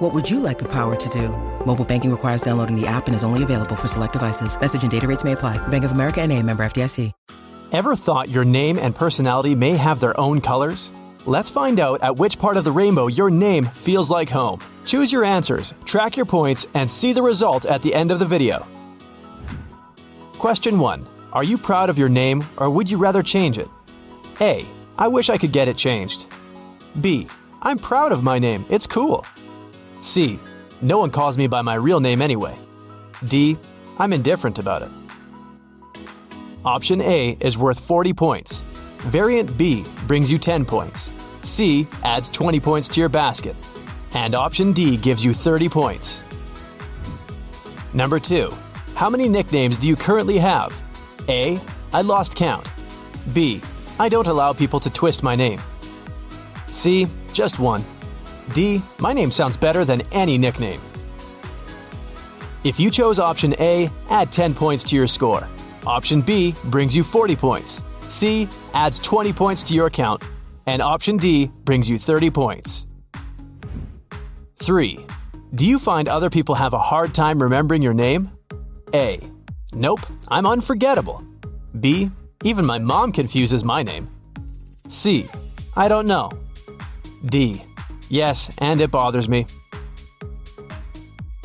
What would you like the power to do? Mobile banking requires downloading the app and is only available for select devices. Message and data rates may apply. Bank of America and a member FDIC. Ever thought your name and personality may have their own colors? Let's find out at which part of the rainbow your name feels like home. Choose your answers, track your points, and see the result at the end of the video. Question 1. Are you proud of your name or would you rather change it? A. I wish I could get it changed. B. I'm proud of my name, it's cool. C. No one calls me by my real name anyway. D. I'm indifferent about it. Option A is worth 40 points. Variant B brings you 10 points. C adds 20 points to your basket. And option D gives you 30 points. Number 2. How many nicknames do you currently have? A. I lost count. B. I don't allow people to twist my name. C. Just one. D. My name sounds better than any nickname. If you chose option A, add 10 points to your score. Option B brings you 40 points. C adds 20 points to your account. And option D brings you 30 points. 3. Do you find other people have a hard time remembering your name? A. Nope, I'm unforgettable. B. Even my mom confuses my name. C. I don't know. D. Yes, and it bothers me.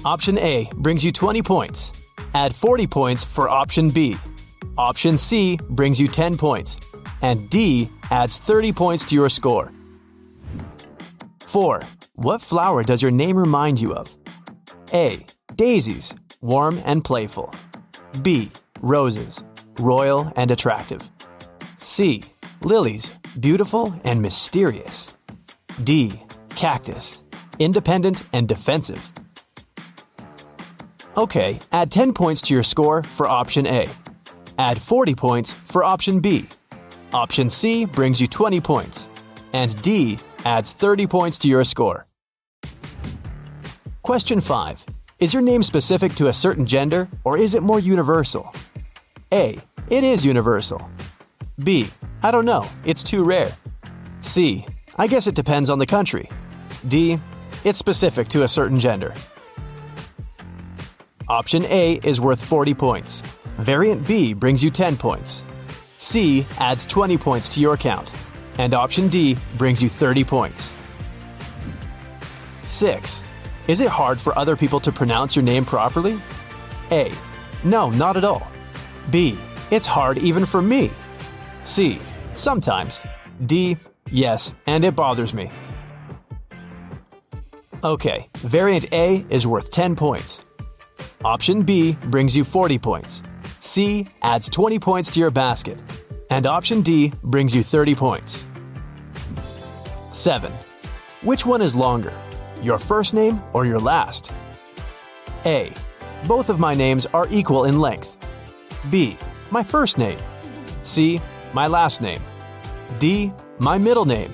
Option A brings you 20 points. Add 40 points for option B. Option C brings you 10 points. And D adds 30 points to your score. 4. What flower does your name remind you of? A. Daisies, warm and playful. B. Roses, royal and attractive. C. Lilies, beautiful and mysterious. D. Cactus, independent and defensive. Okay, add 10 points to your score for option A. Add 40 points for option B. Option C brings you 20 points. And D adds 30 points to your score. Question 5. Is your name specific to a certain gender or is it more universal? A. It is universal. B. I don't know, it's too rare. C. I guess it depends on the country. D. It's specific to a certain gender. Option A is worth 40 points. Variant B brings you 10 points. C adds 20 points to your account. And option D brings you 30 points. 6. Is it hard for other people to pronounce your name properly? A. No, not at all. B. It's hard even for me. C. Sometimes. D. Yes, and it bothers me. Okay, variant A is worth 10 points. Option B brings you 40 points. C adds 20 points to your basket. And option D brings you 30 points. 7. Which one is longer? Your first name or your last? A. Both of my names are equal in length. B. My first name. C. My last name. D. My middle name.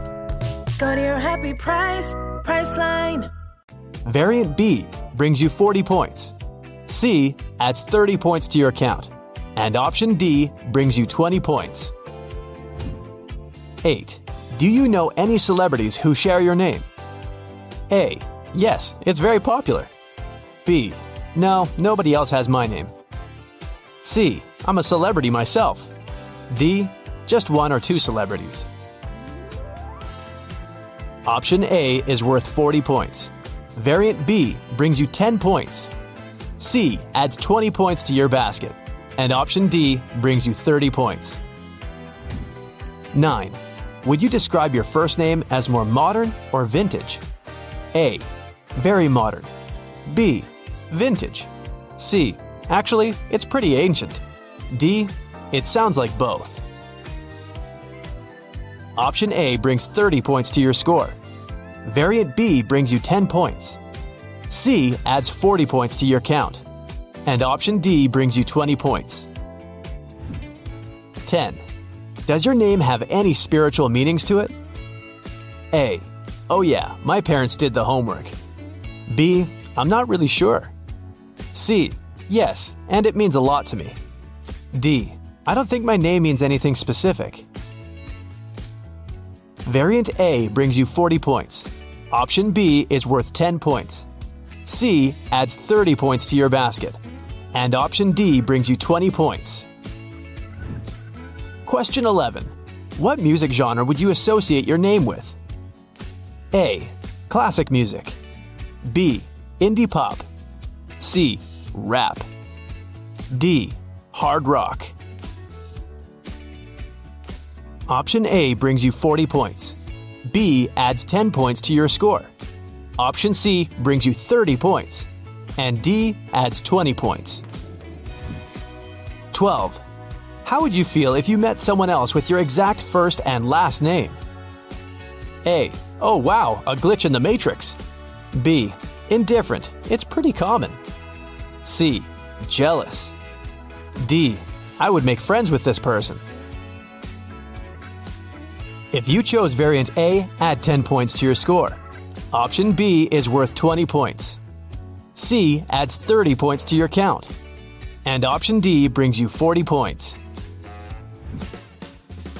Go to your happy price, Priceline. Variant B brings you 40 points. C adds 30 points to your account. And option D brings you 20 points. 8. Do you know any celebrities who share your name? A. Yes, it's very popular. B. No, nobody else has my name. C. I'm a celebrity myself. D. Just one or two celebrities. Option A is worth 40 points. Variant B brings you 10 points. C adds 20 points to your basket. and option D brings you 30 points. 9. Would you describe your first name as more modern or vintage? A. Very modern. B. Vintage. C. Actually, it's pretty ancient. D. It sounds like both. Option A brings 30 points to your score. Variant B brings you 10 points. C adds 40 points to your count. And option D brings you 20 points. 10. Does your name have any spiritual meanings to it? A. Oh, yeah, my parents did the homework. B. I'm not really sure. C. Yes, and it means a lot to me. D. I don't think my name means anything specific. Variant A brings you 40 points. Option B is worth 10 points. C adds 30 points to your basket. And option D brings you 20 points. Question 11. What music genre would you associate your name with? A. Classic music. B. Indie pop. C. Rap. D. Hard rock. Option A brings you 40 points. B adds 10 points to your score. Option C brings you 30 points. And D adds 20 points. 12. How would you feel if you met someone else with your exact first and last name? A. Oh wow, a glitch in the matrix. B. Indifferent. It's pretty common. C. Jealous. D. I would make friends with this person. If you chose variant A, add 10 points to your score. Option B is worth 20 points. C adds 30 points to your count. And option D brings you 40 points.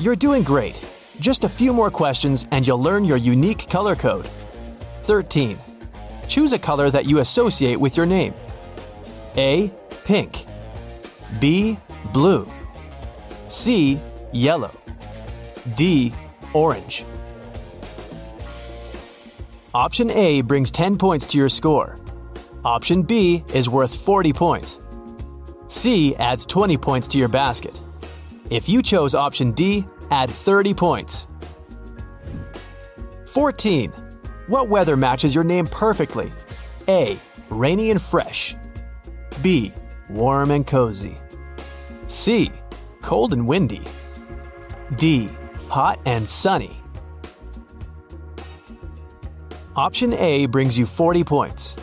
You're doing great. Just a few more questions and you'll learn your unique color code. 13. Choose a color that you associate with your name. A. Pink. B. Blue. C. Yellow. D. Orange. Option A brings 10 points to your score. Option B is worth 40 points. C adds 20 points to your basket. If you chose option D, add 30 points. 14. What weather matches your name perfectly? A. Rainy and fresh. B. Warm and cozy. C. Cold and windy. D. Hot and sunny. Option A brings you 40 points.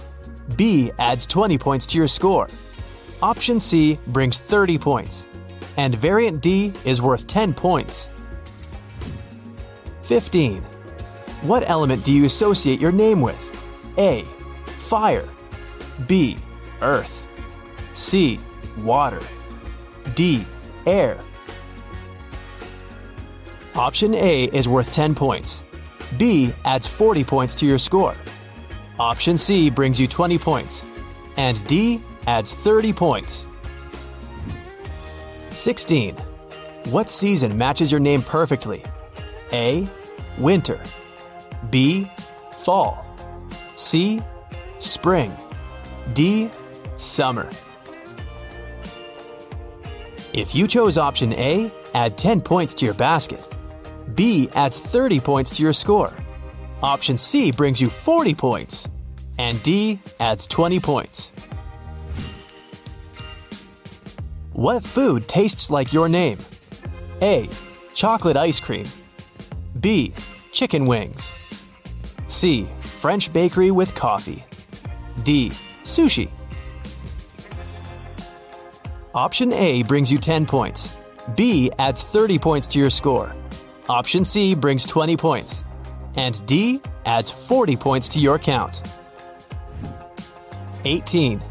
B adds 20 points to your score. Option C brings 30 points. And variant D is worth 10 points. 15. What element do you associate your name with? A. Fire. B. Earth. C. Water. D. Air. Option A is worth 10 points. B adds 40 points to your score. Option C brings you 20 points. And D adds 30 points. 16. What season matches your name perfectly? A. Winter. B. Fall. C. Spring. D. Summer. If you chose option A, add 10 points to your basket. B adds 30 points to your score. Option C brings you 40 points. And D adds 20 points. What food tastes like your name? A. Chocolate ice cream. B. Chicken wings. C. French bakery with coffee. D. Sushi. Option A brings you 10 points. B adds 30 points to your score. Option C brings 20 points. And D adds 40 points to your count. 18.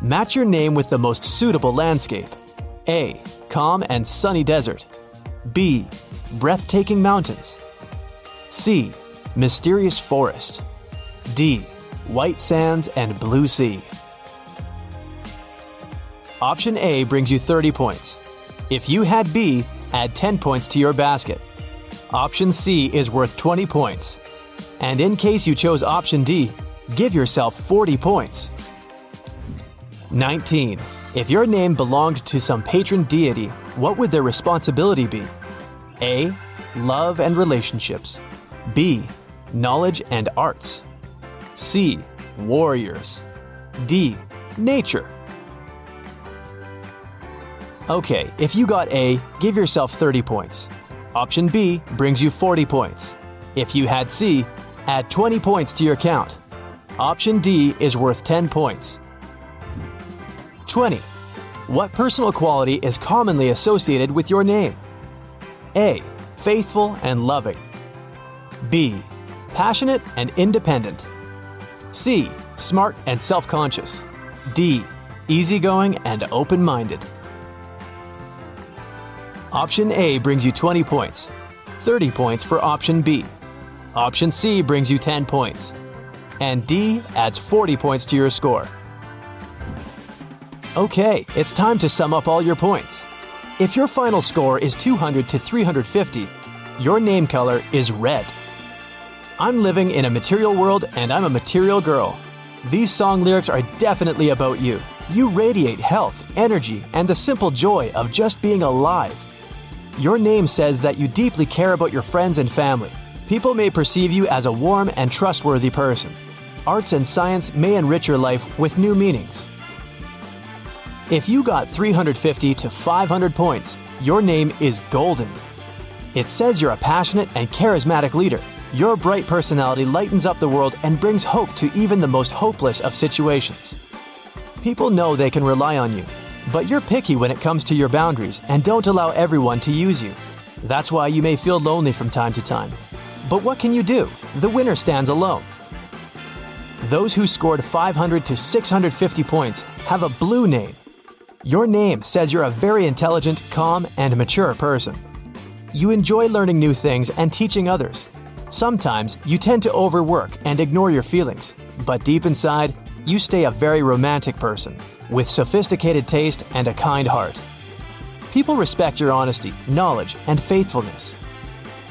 Match your name with the most suitable landscape. A. Calm and sunny desert. B. Breathtaking mountains. C. Mysterious forest. D. White sands and blue sea. Option A brings you 30 points. If you had B, add 10 points to your basket. Option C is worth 20 points. And in case you chose option D, give yourself 40 points. 19. If your name belonged to some patron deity, what would their responsibility be? A. Love and relationships. B. Knowledge and arts. C. Warriors. D. Nature. Okay, if you got A, give yourself 30 points. Option B brings you 40 points. If you had C, add 20 points to your count. Option D is worth 10 points. 20. What personal quality is commonly associated with your name? A. Faithful and loving. B. Passionate and independent. C. Smart and self conscious. D. Easygoing and open minded. Option A brings you 20 points, 30 points for option B. Option C brings you 10 points, and D adds 40 points to your score. Okay, it's time to sum up all your points. If your final score is 200 to 350, your name color is red. I'm living in a material world and I'm a material girl. These song lyrics are definitely about you. You radiate health, energy, and the simple joy of just being alive. Your name says that you deeply care about your friends and family. People may perceive you as a warm and trustworthy person. Arts and science may enrich your life with new meanings. If you got 350 to 500 points, your name is golden. It says you're a passionate and charismatic leader. Your bright personality lightens up the world and brings hope to even the most hopeless of situations. People know they can rely on you, but you're picky when it comes to your boundaries and don't allow everyone to use you. That's why you may feel lonely from time to time. But what can you do? The winner stands alone. Those who scored 500 to 650 points have a blue name. Your name says you're a very intelligent, calm, and mature person. You enjoy learning new things and teaching others. Sometimes you tend to overwork and ignore your feelings, but deep inside, you stay a very romantic person with sophisticated taste and a kind heart. People respect your honesty, knowledge, and faithfulness.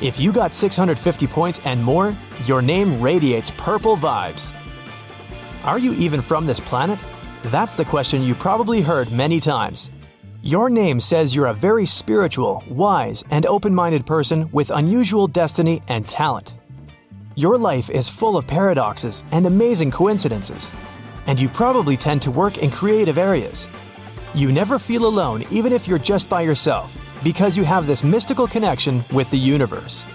If you got 650 points and more, your name radiates purple vibes. Are you even from this planet? That's the question you probably heard many times. Your name says you're a very spiritual, wise, and open minded person with unusual destiny and talent. Your life is full of paradoxes and amazing coincidences and you probably tend to work in creative areas. You never feel alone even if you're just by yourself, because you have this mystical connection with the universe.